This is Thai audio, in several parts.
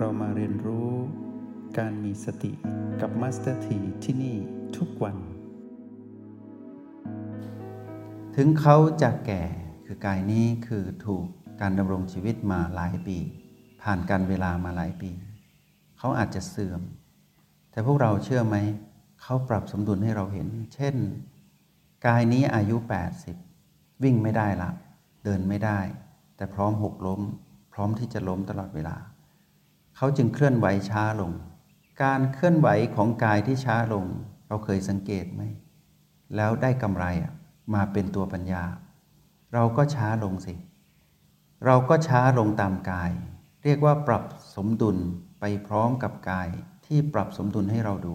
เรามาเรียนรู้การมีสติกับ Master T ที่นี่ทุกวัน ถึงเขาจะแก่คือกายนี้คือถูกการดำรงชีวิตมาหลายปี ผ่านการเวลามาหลายปี เขาอาจจะเสื่อม แต่พวกเราเชื่อไหม เขาปรับสมดุลให้เราเห็น เช่น กายนี้อายุ 80 วิ่งไม่ได้ละ เดินไม่ได้ แต่พร้อมหกล้ม พร้อมที่จะล้มตลอดเวลา เขาจึงเคลื่อนไหวช้าลง การเคลื่อนไหวของกายที่ช้าลง เราเคยสังเกตไหม แล้วได้กำไรมาเป็นตัวปัญญา เราก็ช้าลงสิ เราก็ช้าลงตามกาย เรียกว่าปรับสมดุลไปพร้อมกับกายที่ปรับสมดุลให้เราดู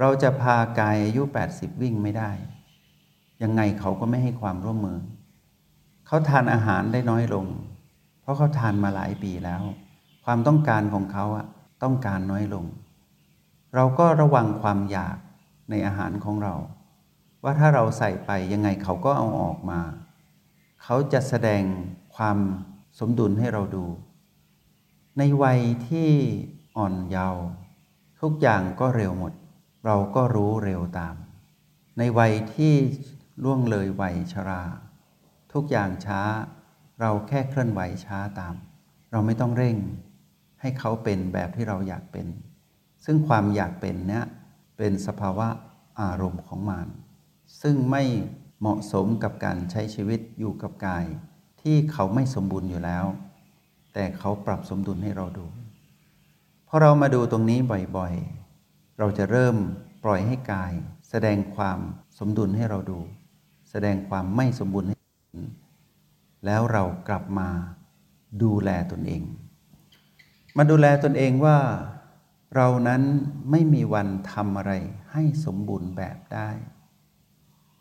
เราจะพากายอายุ 80 วิ่งไม่ได้ ยังไงเขาก็ไม่ให้ความร่วมมือ เขาทานอาหารได้น้อยลง เพราะเขาทานมาหลายปีแล้ว ความต้องการของเขาอะต้องการน้อยลง เราก็ระวังความอยากในอาหารของเรา ว่าถ้าเราใส่ไปยังไงเขาก็เอาออกมา เขาจะแสดงความสมดุลให้เราดู ในวัยที่อ่อนเยาว์ทุกอย่างก็เร็วหมด เราก็รู้เร็วตาม ในวัยที่ล่วงเลยวัยชรา ทุกอย่างช้า เราแค่เคลื่อนไหวช้าตาม เราไม่ต้องเร่ง ให้เขาเป็นแบบที่เราอยากเป็น ซึ่งความอยากเป็นเนี้ยเป็นสภาวะอารมณ์ของมารซึ่งไม่เหมาะสมกับการใช้ชีวิตอยู่กับกาย ที่เขาไม่สมบูรณ์อยู่แล้ว แต่เขาปรับสมดุลให้เราดูพอเรามาดูตรงนี้บ่อยๆ เราจะเริ่มปล่อยให้กาย แสดงความสมดุลให้เราดู แสดงความไม่สมบูรณ์ให้เห็นแล้วเรากลับมาดูแลตนเอง มาดูแลตนเองว่าเรานั้นไม่มีวันทำอะไรให้สมบูรณ์แบบได้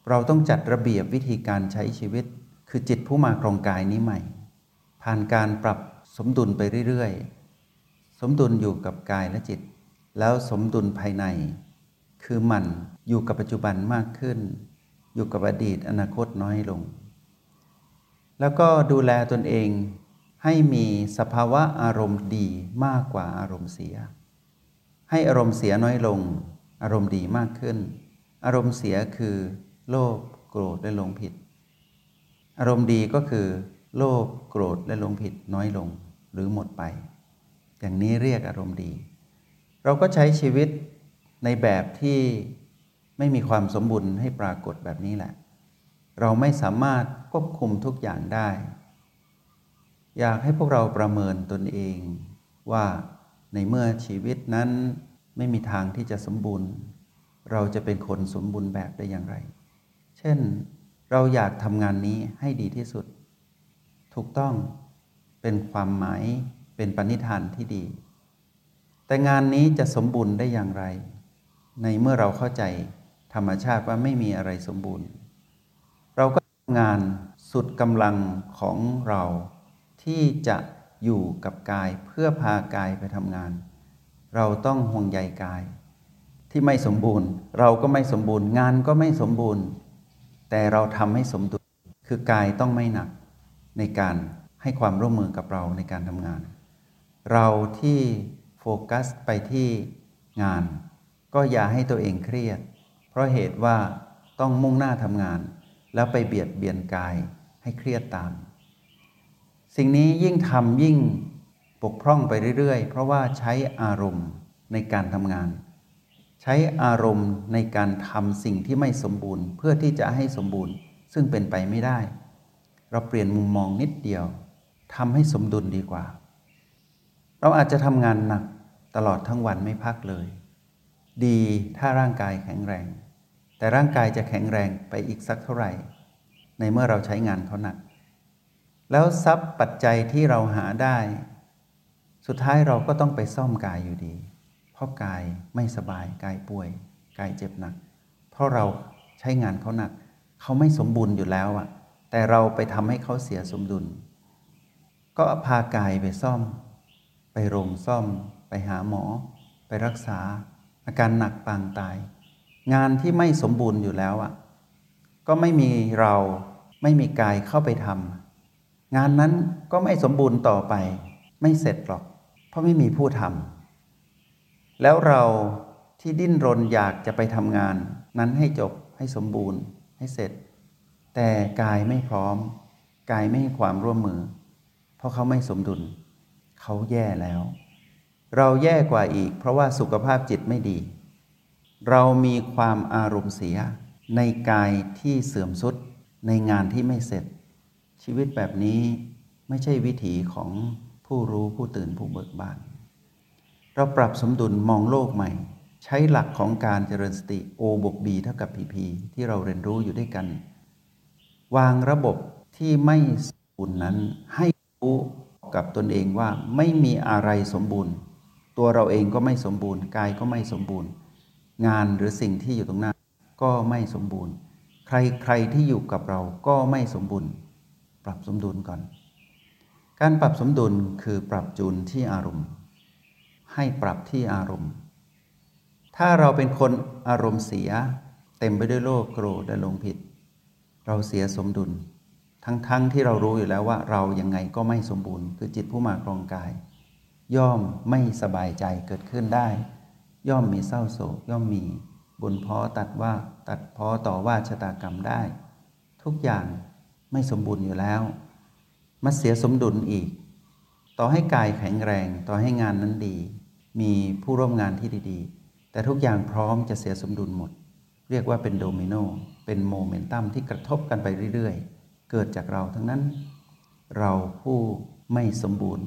เราต้องจัดระเบียบวิธีการใช้ชีวิต คือจิตผู้มาครองกายนี้ใหม่ ผ่านการปรับสมดุลไปเรื่อยๆ สมดุลอยู่กับกายและจิต แล้วสมดุลภายใน คือมันอยู่กับปัจจุบันมากขึ้น อยู่กับอดีตอนาคตน้อยลง แล้วก็ดูแลตนเอง ให้มีสภาวะอารมณ์ดีมากกว่าอารมณ์เสีย ให้อารมณ์เสียน้อยลง อารมณ์ดีมากขึ้น อารมณ์เสียคือโลภโกรธและหลงผิด อารมณ์ดีก็คือโลภโกรธและหลงผิดน้อยลงหรือหมดไป อย่างนี้เรียกอารมณ์ดี เราก็ใช้ชีวิตในแบบที่ไม่มีความสมบูรณ์ให้ปรากฏแบบนี้แหละ เราไม่สามารถควบคุมทุกอย่างได้ อยากให้พวกเราประเมินตนเองว่าในเมื่อชีวิตนั้นไม่มีทางที่จะสมบูรณ์ เราจะเป็นคนสมบูรณ์แบบได้อย่างไร เช่น เราอยากทำงานนี้ให้ดีที่สุด ถูกต้องเป็นความหมายเป็นปณิธานที่ดี แต่งานนี้จะสมบูรณ์ได้อย่างไร ในเมื่อเราเข้าใจธรรมชาติว่าไม่มีอะไรสมบูรณ์ เราก็ทำงานสุดกำลังของเรา ที่จะอยู่กับกายเพื่อพากายไปทำงาน เราต้องห่วงใยกาย ที่ไม่สมบูรณ์ เราก็ไม่สมบูรณ์ งานก็ไม่สมบูรณ์ แต่เราทำให้สมดุลคือกายต้องไม่หนักในการให้ความร่วมมือกับเราในการทำงาน เราที่โฟกัสไปที่งาน ก็อย่าให้ตัวเองเครียด เพราะเหตุว่าต้องมุ่งหน้าทำงาน แล้วไปเบียดเบียนกายให้เครียดตาม สิ่งนี้ยิ่งทำยิ่งปกพร่องไปเรื่อยๆ เพราะว่าใช้อารมณ์ในการทำงาน ใช้อารมณ์ในการทำสิ่งที่ไม่สมบูรณ์ เพื่อที่จะให้สมบูรณ์ ซึ่งเป็นไปไม่ได้ เราเปลี่ยนมุมมองนิดเดียวทำให้สมดุลดีกว่า เราอาจจะทำงานหนักตลอดทั้งวันไม่พักเลย ดีถ้าร่างกายแข็งแรง แต่ร่างกายจะแข็งแรงไปอีกสักเท่าไหร่ ในเมื่อเราใช้งานเขาหนัก แล้วทรัพย์ปัจจัยที่เราหาได้ สุดท้ายเราก็ต้องไปซ่อมกายอยู่ดี เพราะกายไม่สบายกายป่วย กายเจ็บหนัก เพราะเราใช้งานเขาหนัก เขาไม่สมบูรณ์อยู่แล้วอะแต่เราไปทำให้เขาเสียสมดุล ก็พากายไปซ่อม ไปโรงซ่อม ไปหาหมอ ไปรักษา อาการหนักปางตาย งานที่ไม่สมบูรณ์อยู่แล้วอะก็ไม่มีเราไม่มีกายเข้าไปทำ งานนั้นก็ไม่สมบูรณ์ต่อไป ไม่เสร็จหรอก เพราะไม่มีผู้ทำแล้วเราที่ดิ้นรนอยากจะไปทำงาน นั้นให้จบให้สมบูรณ์ให้เสร็จ แต่กายไม่พร้อม กายไม่ให้ความร่วมมือ เพราะเขาไม่สมดุล เขาแย่แล้ว เราแย่กว่าอีก เพราะว่าสุขภาพจิตไม่ดี เรามีความอารมณ์เสียในกายที่เสื่อมสุดในงานที่ไม่เสร็จ ชีวิตแบบนี้ไม่ใช่วิถีของผู้รู้ผู้ตื่นผู้เบิกบาน เราปรับสมดุลมองโลกใหม่ ใช้หลักของการเจริญสติ O บวก B เท่ากับ PP ที่เราเรียนรู้อยู่ด้วยกัน วางระบบที่ไม่สมบูรณ์นั้นให้รู้กับตนเองว่าไม่มีอะไรสมบูรณ์ ตัวเราเองก็ไม่สมบูรณ์ กายก็ไม่สมบูรณ์ งานหรือสิ่งที่อยู่ตรงหน้าก็ไม่สมบูรณ์ ใครใครที่อยู่กับเราก็ไม่สมบูรณ์ ปรับสมดุลก่อน การปรับสมดุลคือปรับจูนที่อารมณ์ ให้ปรับที่อารมณ์ ถ้าเราเป็นคนอารมณ์เสีย เต็มไปด้วยโลภโกรธและหลงผิด เราเสียสมดุล ทั้งๆทที่เรารู้อยู่แล้วว่าเรายังไงก็ไม่สมบูรณ์ คือจิตผู้มาครองกาย ย่อมไม่สบายใจเกิดขึ้นได้ ย่อมมีเศร้าโศกย่อมมีบุญพ้อตัดว่าตัดพ้อต่อว่าชะตากรรมได้ ทุกอย่าง ไม่สมบูรณ์อยู่แล้วมาเสียสมดุลอีก ต่อให้กายแข็งแรง ต่อให้งานนั้นดี มีผู้ร่วมงานที่ดีๆ แต่ทุกอย่างพร้อมจะเสียสมดุลหมด เรียกว่าเป็นโดมิโนเป็นโมเมนตัมที่กระทบกันไปเรื่อยๆ เกิดจากเราทั้งนั้น เราผู้ไม่สมบูรณ์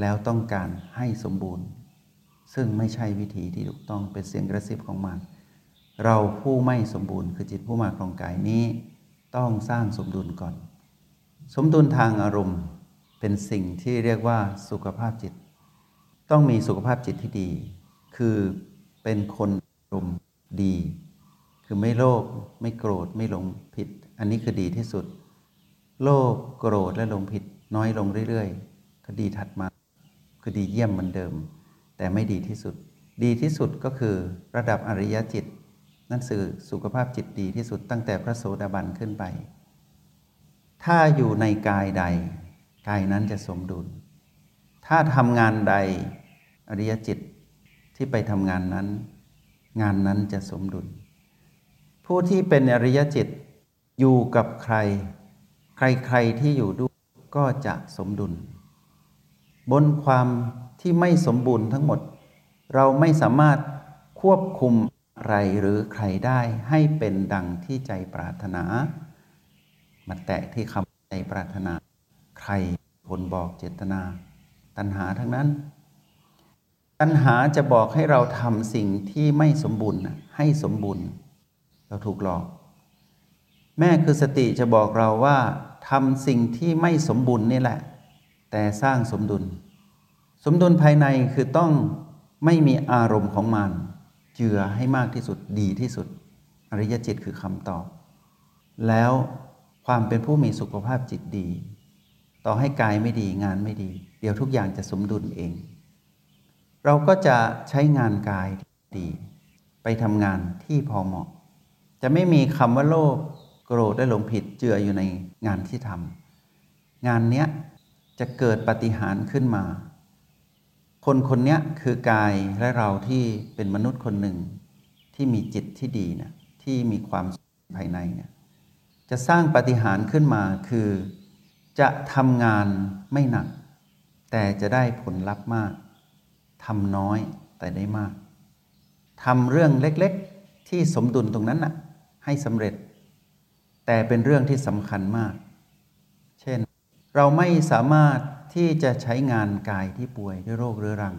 แล้วต้องการให้สมบูรณ์ ซึ่งไม่ใช่วิธีที่ถูกต้องเป็นเสียงกระซิบของมันเราผู้ไม่สมบูรณ์คือจิตผู้มาครองกายนี้ ต้องสร้างสมดุลก่อน สมดุลทางอารมณ์เป็นสิ่งที่เรียกว่าสุขภาพจิต ต้องมีสุขภาพจิตที่ดี คือเป็นคนอารมณ์ดี คือไม่โลภไม่โกรธไม่หลงผิด อันนี้คือดีที่สุด โลภโกรธและหลงผิดน้อยลงเรื่อยๆ ก็ดีถัดมา คือดีเยี่ยมเหมือนเดิม แต่ไม่ดีที่สุด ดีที่สุดก็คือระดับอริยจิต นั่นคือสุขภาพจิตดีที่สุดตั้งแต่พระโสดาบันขึ้นไป ถ้าอยู่ในกายใด กายนั้นจะสมดุล ถ้าทำงานใดอริยจิตที่ไปทำงานนั้น งานนั้นจะสมดุล ผู้ที่เป็นอริยจิตอยู่กับใคร ใครๆที่อยู่ด้วยก็จะสมดุล บนความที่ไม่สมบูรณ์ทั้งหมด เราไม่สามารถควบคุม ไรหรือใครได้ให้เป็นดังที่ใจปรารถนา มาแตะที่คำใจปรารถนา ใครคนบอกเจตนา ตัณหาทั้งนั้น ตัณหาจะบอกให้เราทำสิ่งที่ไม่สมบูรณ์ให้สมบูรณ์ เราถูกหลอก แม่คือสติจะบอกเราว่าทำสิ่งที่ไม่สมบูรณ์นี่แหละ แต่สร้างสมดุล สมดุลภายในคือต้องไม่มีอารมณ์ของมัน เจือให้มากที่สุดดีที่สุด อริยจิตคือคำตอบ แล้วความเป็นผู้มีสุขภาพจิตดี ต่อให้กายไม่ดีงานไม่ดี เดี๋ยวทุกอย่างจะสมดุลเอง เราก็จะใช้งานกายดี ไปทำงานที่พอเหมาะ จะไม่มีคำว่าโลภโกรธและหลงผิดเจืออยู่ในงานที่ทำงานเนี้ยจะเกิดปฏิหารขึ้นมา คนคนนี้คือกายและเราที่เป็นมนุษย์คนหนึ่ง ที่มีจิตที่ดีเนี่ยที่มีความภายในเนี่ยจะสร้างปฏิหารขึ้นมาคือ จะทำงานไม่หนัก แต่จะได้ผลลัพธ์มากทำน้อยแต่ได้มากทำเรื่องเล็กๆ ที่สมดุลตรงนั้นน่ะให้สำเร็จ แต่เป็นเรื่องที่สำคัญมาก เช่น เราไม่สามารถ ที่จะใช้งานกายที่ป่วยด้วยโรคเรื้อรัง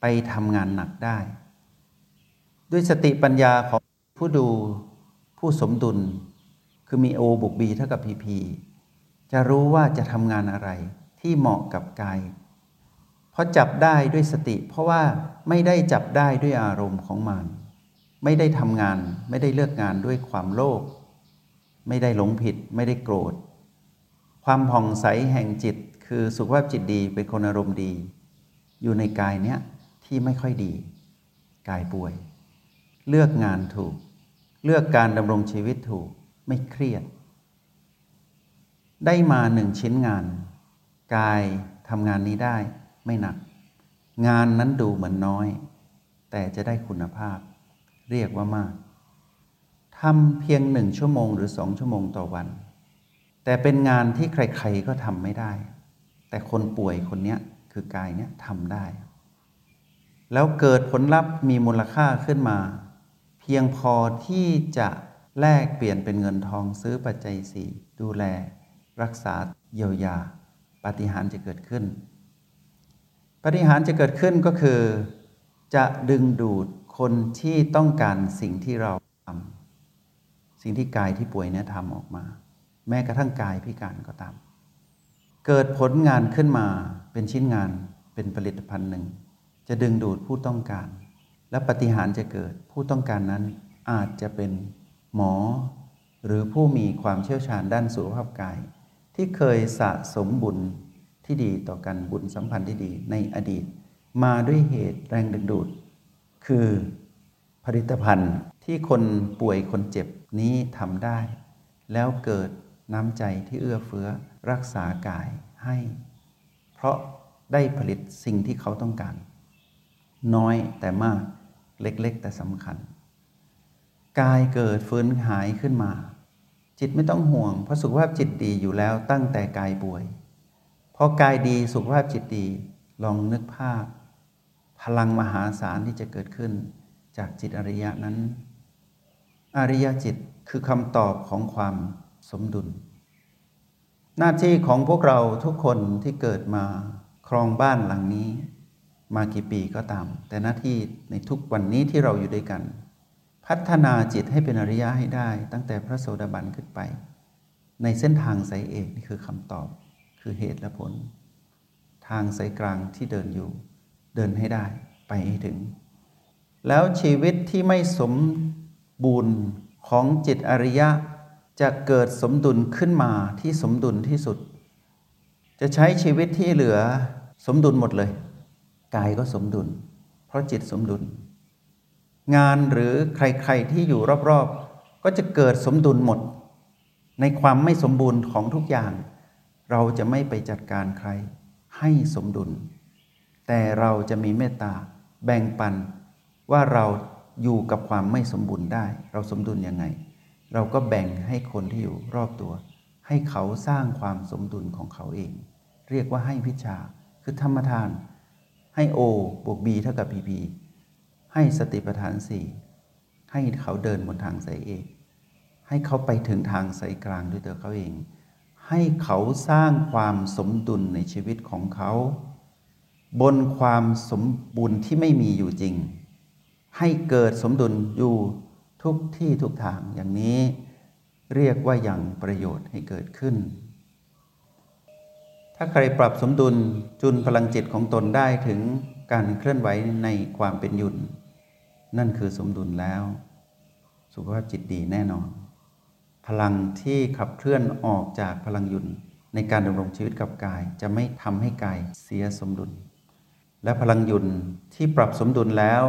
ไปทำงานหนักได้ ด้วยสติปัญญาของผู้ดูผู้สมดุล คือมีโอบวกบีเท่ากับพีพีจะรู้ว่าจะทำงานอะไรที่เหมาะกับกายเพราะจับได้ด้วยสติ เพราะว่าไม่ได้จับได้ด้วยอารมณ์ของมัน ไม่ได้ทำงาน ไม่ได้เลือกงานด้วยความโลภไม่ได้หลงผิด ไม่ได้โกรธ ความผ่องใสแห่งจิต คือสุขภาพจิตดีเป็นคนอารมณ์ดี อยู่ในกายเนี้ยที่ไม่ค่อยดี กายป่วย เลือกงานถูก เลือกการดำรงชีวิตถูกไม่เครียด ได้มาหนึ่งชิ้นงาน กายทำงานนี้ได้ไม่หนัก งานนั้นดูเหมือนน้อย แต่จะได้คุณภาพ เรียกว่ามากทำเพียงหนึ่งชั่วโมงหรือสองชั่วโมงต่อวัน แต่เป็นงานที่ใครๆก็ทำไม่ได้ แต่คนป่วยคนนี้คือกายเนี้ยทำได้ แล้วเกิดผลลัพธ์มีมูลค่าขึ้นมา เพียงพอที่จะแลกเปลี่ยนเป็นเงินทองซื้อปัจจัยสี่ดูแล รักษาเยียวยาปฏิหารจะเกิดขึ้น ปฏิหารจะเกิดขึ้นก็คือ จะดึงดูดคนที่ต้องการสิ่งที่เราทำสิ่งที่กายที่ป่วยเนี่ยทำออกมา แม้กระทั่งกายพิการก็ตาม เกิดผลงานขึ้นมาเป็นชิ้นงานเป็นผลิตภัณฑ์หนึ่ง จะดึงดูดผู้ต้องการ และปฏิหารจะเกิดผู้ต้องการนั้นอาจจะเป็นหมอ หรือผู้มีความเชี่ยวชาญด้านสุขภาพกาย ที่เคยสะสมบุญที่ดีต่อกันบุญสัมพันธ์ที่ดีในอดีต มาด้วยเหตุแรงดึงดูด คือผลิตภัณฑ์ที่คนป่วยคนเจ็บนี้ทำได้ แล้วเกิด น้ำใจที่เอื้อเฟื้อรักษากายให้ เพราะได้ผลิตสิ่งที่เขาต้องการ น้อยแต่มากเล็กๆ แต่สำคัญ กายเกิดฟื้นหายขึ้นมา จิตไม่ต้องห่วง เพราะสุขภาพจิตดีอยู่แล้วตั้งแต่กายป่วยพอกายดีสุขภาพจิตดีลองนึกภาพ พลังมหาศาลที่จะเกิดขึ้น จากจิตอริยะนั้น อริยจิตคือคำตอบของความ สมดุล หน้าที่ของพวกเราทุกคนที่เกิดมาครองบ้านหลังนี้ มากี่ปีก็ตาม แต่หน้าที่ในทุกวันนี้ที่เราอยู่ด้วยกัน พัฒนาจิตให้เป็นอริยะให้ได้ ตั้งแต่พระโสดาบันขึ้นไป ในเส้นทางสายเอกนี่คือคำตอบ คือเหตุและผล ทางสายกลางที่เดินอยู่ เดินให้ได้ไปให้ถึง แล้วชีวิตที่ไม่สมบูรณ์ของจิตอริยะ จะเกิดสมดุลขึ้นมาที่สมดุลที่สุด จะใช้ชีวิตที่เหลือสมดุลหมดเลย กายก็สมดุล เพราะจิตสมดุล งานหรือใครๆที่อยู่รอบๆ ก็จะเกิดสมดุลหมด ในความไม่สมบูรณ์ของทุกอย่าง เราจะไม่ไปจัดการใคร ให้สมดุล แต่เราจะมีเมตตาแบ่งปันว่าเราอยู่กับความไม่สมบูรณ์ได้ เราสมดุลยังไง เราก็แบ่งให้คนที่อยู่รอบตัว ให้เขาสร้างความสมดุลของเขาเอง เรียกว่าให้วิชา คือธรรมทาน ให้ O บวก B เท่ากับ PP ให้สติปัฏฐานสี่ให้เขาเดินบนทางสายเอกให้เขาไปถึงทางสายกลางด้วยตัวเขาเอง ให้เขาสร้างความสมดุลในชีวิตของเขา บนความสมบูรณ์ที่ไม่มีอยู่จริง ให้เกิดสมดุลอยู่ ทุกที่ทุกทางอย่างนี้เรียกว่าอย่างประโยชน์ให้เกิดขึ้น ถ้าใครปรับสมดุลจุนพลังจิตของตนได้ถึงการเคลื่อนไหวในความเป็นหยุดนั่นคือสมดุลแล้ว สุขภาพจิตดีแน่นอน พลังที่ขับเคลื่อนออกจากพลังหยุดในการดำรงชีวิตกับกาย จะไม่ทำให้กายเสียสมดุล และพลังหยุดที่ปรับสมดุลแล้ว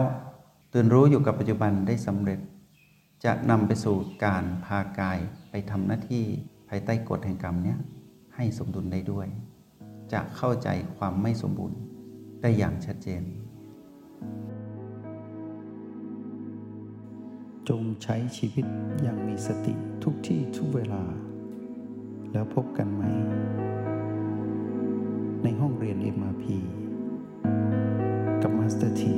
ตื่นรู้อยู่กับปัจจุบันได้สำเร็จ จะนำไปสู่การพากายไปทำหน้าที่ภายใต้กฎแห่งกรรมเนี้ยให้สมดุลได้ด้วย จะเข้าใจความไม่สมบูรณ์ได้อย่างชัดเจน จงใช้ชีวิตอย่างมีสติทุกที่ทุกเวลา แล้วพบกันไหม ในห้องเรียน MRP กับ Master T